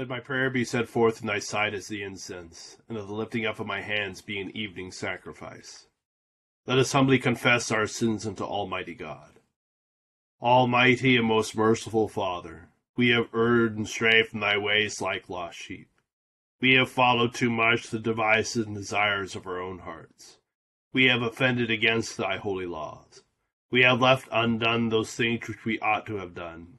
That my prayer be set forth in thy sight as the incense, and that the lifting up of my hands be an evening sacrifice. Let us humbly confess our sins unto Almighty God. Almighty and most merciful Father, we have erred and strayed from thy ways like lost sheep. We have followed too much the devices and desires of our own hearts. We have offended against thy holy laws. We have left undone those things which we ought to have done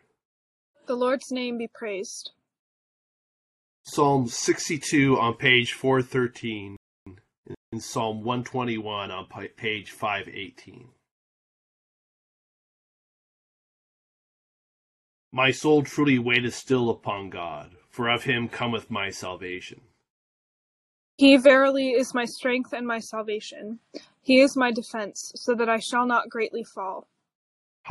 The Lord's name be praised. Psalm 62 on page 413 and Psalm 121 on page 518. My soul truly waiteth still upon God, for of him cometh my salvation. He verily is my strength and my salvation. He is my defense, so that I shall not greatly fall.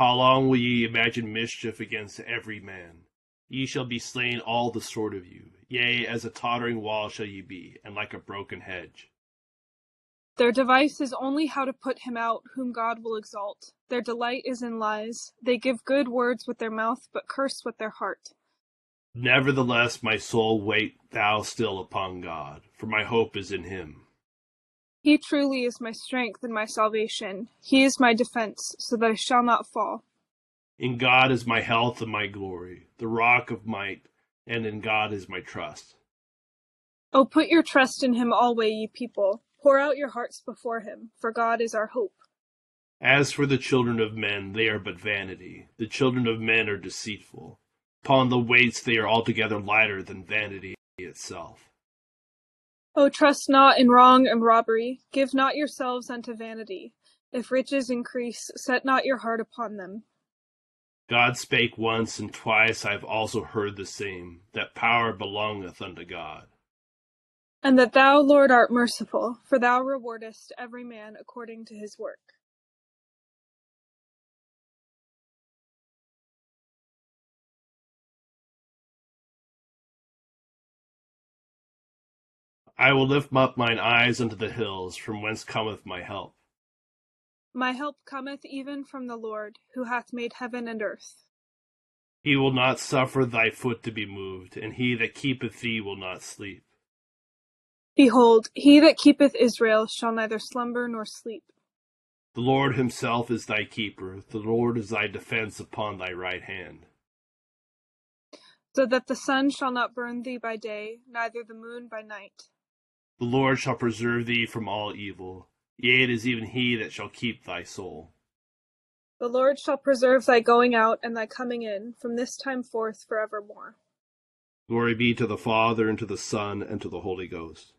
How long will ye imagine mischief against every man? Ye shall be slain all the sword of you. Yea, as a tottering wall shall ye be, and like a broken hedge. Their device is only how to put him out whom God will exalt. Their delight is in lies. They give good words with their mouth, but curse with their heart. Nevertheless, my soul, wait thou still upon God, for my hope is in him. He truly is my strength and my salvation. He is my defense, so that I shall not fall. In God is my health and my glory, the rock of might, and in God is my trust. Oh, put your trust in him alway, ye people. Pour out your hearts before him, for God is our hope. As for the children of men, they are but vanity. The children of men are deceitful. Upon the weights they are altogether lighter than vanity itself. O trust not in wrong and robbery, give not yourselves unto vanity. If riches increase, set not your heart upon them. God spake once, and twice I have also heard the same, that power belongeth unto God. And that thou, Lord, art merciful, for thou rewardest every man according to his work. I will lift up mine eyes unto the hills, from whence cometh my help. My help cometh even from the Lord, who hath made heaven and earth. He will not suffer thy foot to be moved, and he that keepeth thee will not sleep. Behold, he that keepeth Israel shall neither slumber nor sleep. The Lord himself is thy keeper, the Lord is thy defense upon thy right hand. So that the sun shall not burn thee by day, neither the moon by night. The Lord shall preserve thee from all evil. Yea, it is even he that shall keep thy soul. The Lord shall preserve thy going out and thy coming in from this time forth for evermore. Glory be to the Father, and to the Son, and to the Holy Ghost.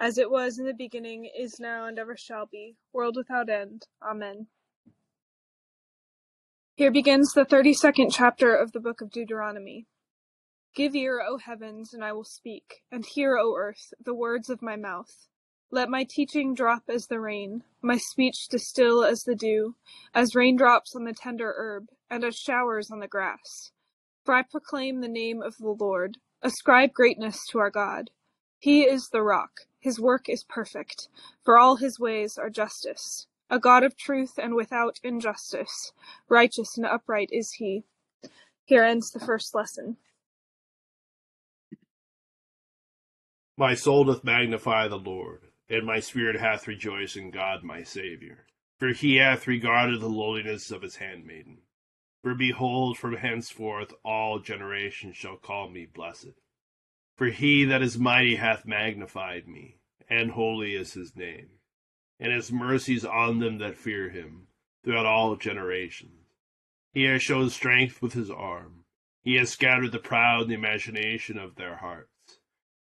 As it was in the beginning, is now, and ever shall be, world without end. Amen. Here begins the 32nd chapter of the book of Deuteronomy. Give ear, O heavens, and I will speak, and hear, O earth, the words of my mouth. Let my teaching drop as the rain, my speech distill as the dew, as raindrops on the tender herb, and as showers on the grass. For I proclaim the name of the Lord. Ascribe greatness to our God. He is the rock. His work is perfect, for all his ways are justice. A God of truth and without injustice. Righteous and upright is he. Here ends the first lesson. My soul doth magnify the Lord, and my spirit hath rejoiced in God my Saviour. For he hath regarded the lowliness of his handmaiden. For behold, from henceforth all generations shall call me blessed. For he that is mighty hath magnified me, and holy is his name. And his mercies on them that fear him throughout all generations. He has shown strength with his arm. He has scattered the proud in the imagination of their hearts.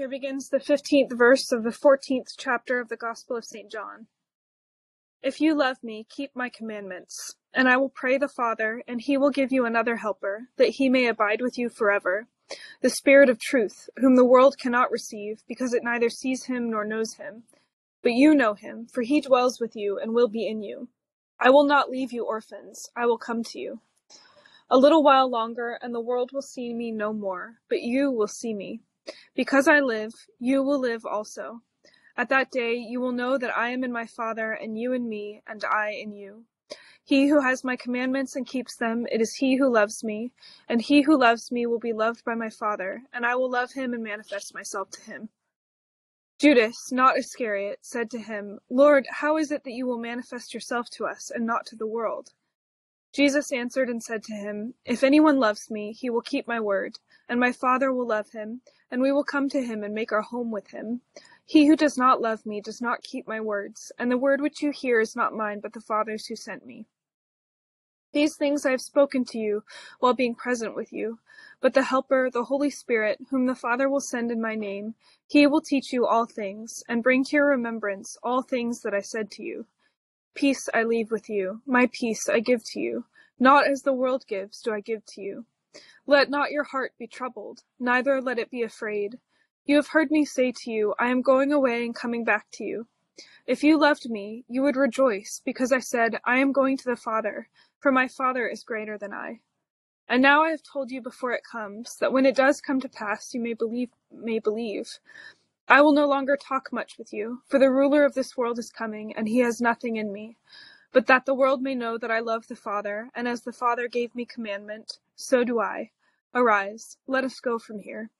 Here begins the 15th verse of the 14th chapter of the Gospel of St. John. If you love me, keep my commandments, and I will pray the Father, and he will give you another helper, that he may abide with you forever, the Spirit of truth, whom the world cannot receive, because it neither sees him nor knows him. But you know him, for he dwells with you and will be in you. I will not leave you orphans, I will come to you. A little while longer, and the world will see me no more, but you will see me. Because I live, you will live also. At that day you will know that I am in my Father, and you in me, and I in you. He who has my commandments and keeps them, it is he who loves me, and he who loves me will be loved by my Father, and I will love him and manifest myself to him. Judas, not Iscariot, said to him, Lord, how is it that you will manifest yourself to us, and not to the world? Jesus answered and said to him, If anyone loves me, he will keep my word, and my Father will love him, and we will come to him and make our home with him. He who does not love me does not keep my words, and the word which you hear is not mine, but the Father's who sent me. These things I have spoken to you while being present with you. But the Helper, the Holy Spirit, whom the Father will send in my name, he will teach you all things, and bring to your remembrance all things that I said to you. Peace I leave with you, my peace I give to you. Not as the world gives do I give to you. Let not your heart be troubled, neither let it be afraid. You have heard me say to you, I am going away and coming back to you. If you loved me, you would rejoice, because I said, I am going to the Father, for my Father is greater than I. And now I have told you before it comes, that when it does come to pass, you may believe. May believe. I will no longer talk much with you, for the ruler of this world is coming, and he has nothing in me. But that the world may know that I love the Father, and as the Father gave me commandment, so do I. Arise, let us go from here.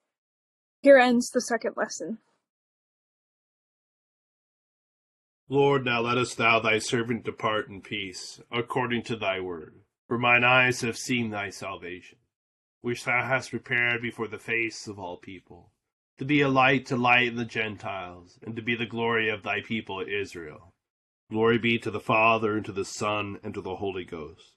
Here ends the second lesson. Lord, now lettest thou thy servant depart in peace, according to thy word. For mine eyes have seen thy salvation, which thou hast prepared before the face of all people to be a light to lighten the Gentiles, and to be the glory of thy people Israel. Glory be to the Father, and to the Son, and to the Holy Ghost,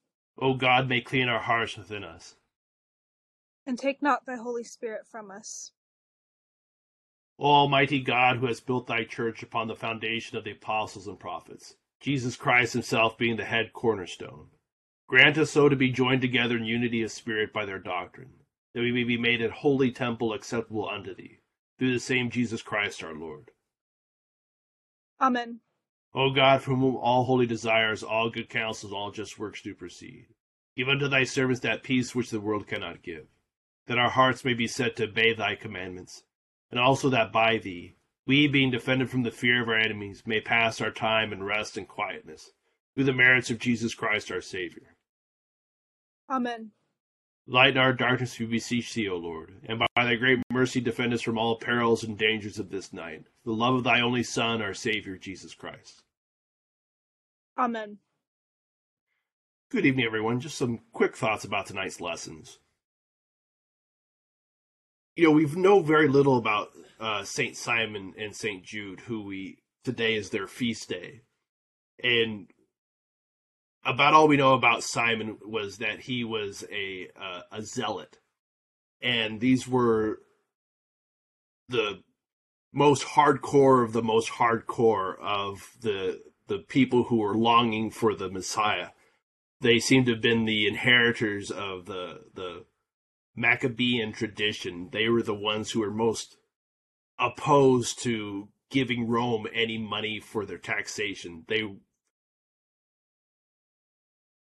O God, may clean our hearts within us. And take not thy Holy Spirit from us. O Almighty God, who has built thy church upon the foundation of the apostles and prophets, Jesus Christ himself being the head cornerstone, grant us so to be joined together in unity of spirit by their doctrine, that we may be made a holy temple acceptable unto thee, through the same Jesus Christ our Lord. Amen. O God, from whom all holy desires, all good counsels, all just works do proceed, give unto thy servants that peace which the world cannot give, that our hearts may be set to obey thy commandments, and also that by thee, we, being defended from the fear of our enemies, may pass our time in rest and quietness, through the merits of Jesus Christ our Savior. Amen. Lighten our darkness, we beseech thee, O Lord, and by thy great mercy defend us from all perils and dangers of this night, the love of thy only Son, our Savior, Jesus Christ. Amen. Good evening, everyone. Just some quick thoughts about tonight's lessons. You know, we know very little about uh, Saint Simon and Saint Jude, who we today is their feast day, and about all we know about Simon was that he was a uh, a zealot, and these were the most hardcore of the most hardcore of the the people who were longing for the Messiah. They seem to have been the inheritors of the the Maccabean tradition. They were the ones who were most opposed to giving Rome any money for their taxation. They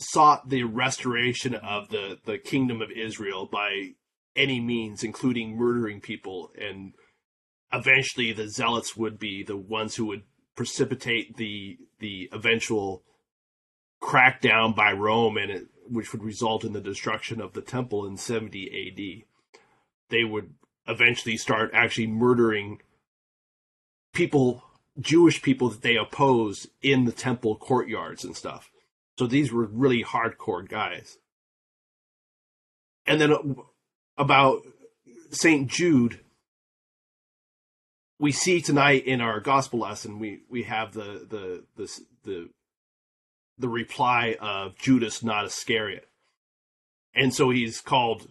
sought the restoration of the, the kingdom of Israel by any means, including murdering people. And eventually the zealots would be the ones who would precipitate the the eventual crackdown by Rome and it, which would result in the destruction of the temple in 70 AD. They would eventually start actually murdering people, Jewish people that they opposed in the temple courtyards and stuff. So these were really hardcore guys. And then uh, about St. Jude, we see tonight in our gospel lesson, we, we have the, the, the, the, the reply of Judas, not Iscariot. And so he's called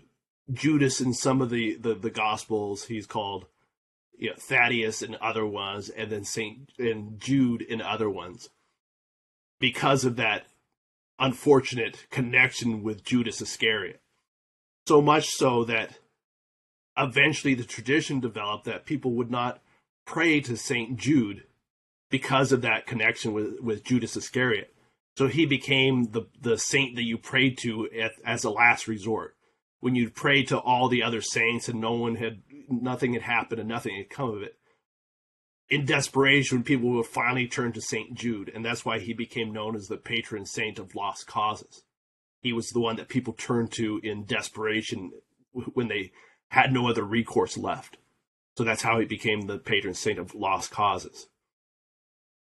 Judas in some of the, the, the gospels. He's called you know, Thaddeus in other ones, and then Saint and Jude in other ones, because of that unfortunate connection with Judas Iscariot. So much so that eventually the tradition developed that people would not pray to Saint Jude because of that connection with, with Judas Iscariot. So he became the, the saint that you prayed to at, as a last resort. When you'd pray to all the other saints and no one had, nothing had happened and nothing had come of it. In desperation, people would finally turn to St. Jude, and that's why he became known as the patron saint of lost causes. He was the one that people turned to in desperation when they had no other recourse left. So that's how he became the patron saint of lost causes.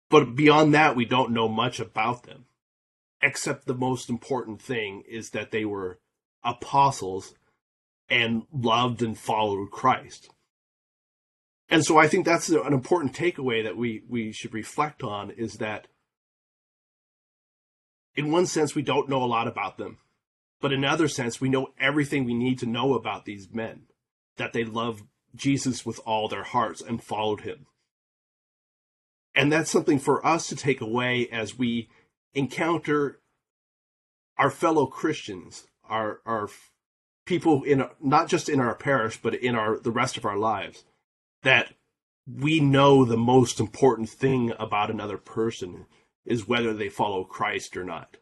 But beyond that, we don't know much about them, except the most important thing is that they were apostles and loved and followed Christ. And so I think that's an important takeaway that we, we should reflect on is that in one sense, we don't know a lot about them, but in another sense, we know everything we need to know about these men, that they love Jesus with all their hearts and followed him. And that's something for us to take away as we encounter our fellow Christians, our, our people in not just in our parish, but in our the rest of our lives, that we know the most important thing about another person is whether they follow Christ or not.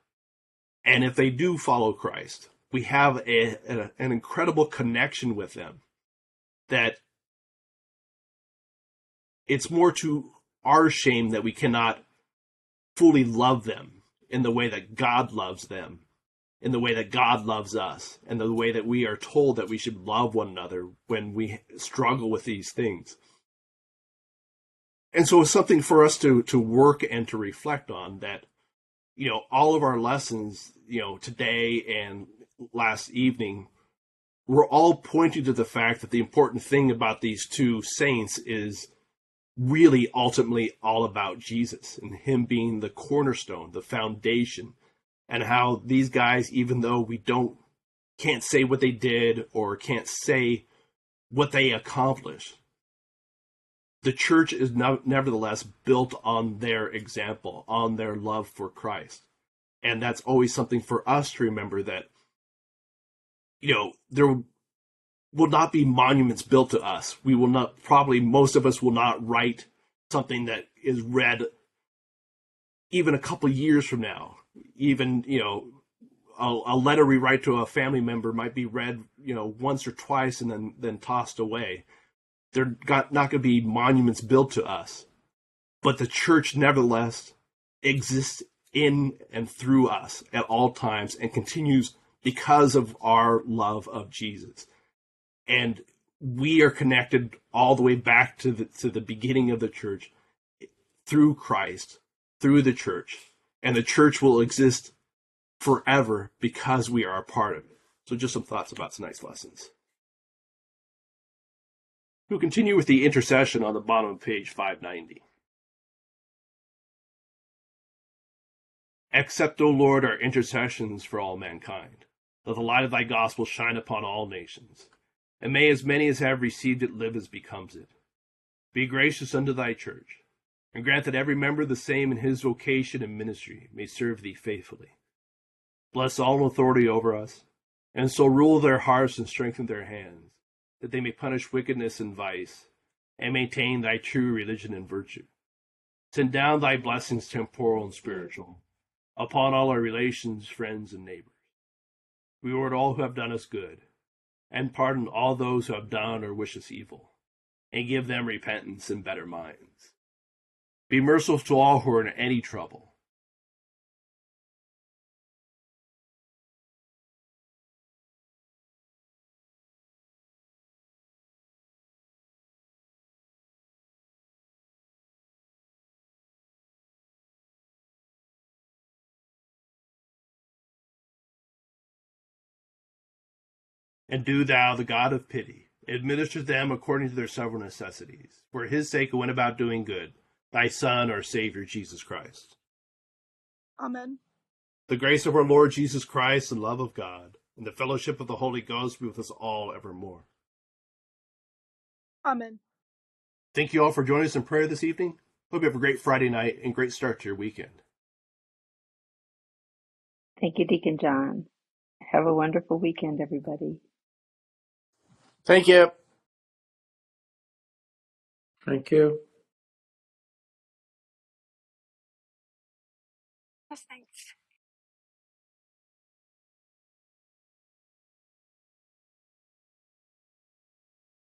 And if they do follow Christ, we have a, a, an incredible connection with them that it's more to our shame that we cannot fully love them in the way that God loves them, in the way that God loves us, and the way that we are told that we should love one another when we struggle with these things. And so it's something for us to, to work and to reflect on that, you know, all of our lessons, you know, today and last evening we're all pointing to the fact that the important thing about these two saints is really ultimately all about Jesus and him being the cornerstone, the foundation, and how these guys, even though we don't can't say what they did or can't say what they accomplished, the church is no, nevertheless built on their example, on their love for Christ. And that's always something for us to remember that you know, there will not be monuments built to us. We will not, probably most of us will not write something that is read even a couple years from now. Even, you know, a, a, letter we write to a family member might be read, you know, once or twice and then, then tossed away. There got not going to be monuments built to us, but the church nevertheless exists in and through us at all times and continues because of our love of Jesus. And we are connected all the way back to the to the beginning of the church through Christ, through the church. And the church will exist forever because we are a part of it. So just some thoughts about tonight's lessons. We'll continue with the intercession on the bottom of page 590. Accept, O Lord, our intercessions for all mankind let the light of thy gospel shine upon all nations. And may as many as have received it live as becomes it. Be gracious unto thy church, and grant that every member the same in his vocation and ministry may serve thee faithfully. Bless all in authority over us, and so rule their hearts and strengthen their hands, that they may punish wickedness and vice, and maintain thy true religion and virtue. Send down thy blessings, temporal and spiritual, upon all our relations, friends, and neighbors Reward all who have done us good, and pardon all those who have done or wish us evil, and give them repentance and better minds. Be merciful to all who are in any trouble. And do thou, the God of pity, administer them according to their several necessities, for his sake went about doing good, thy Son, our Savior, Jesus Christ. Amen. The grace of our Lord Jesus Christ and love of God, and the fellowship of the Holy Ghost be with us all evermore. Amen. Thank you all for joining us in prayer this evening. Hope you have a great Friday night and great start to your weekend. Thank you, Deacon John. Have a wonderful weekend, everybody. Thank you. Thank you. Yes, thanks.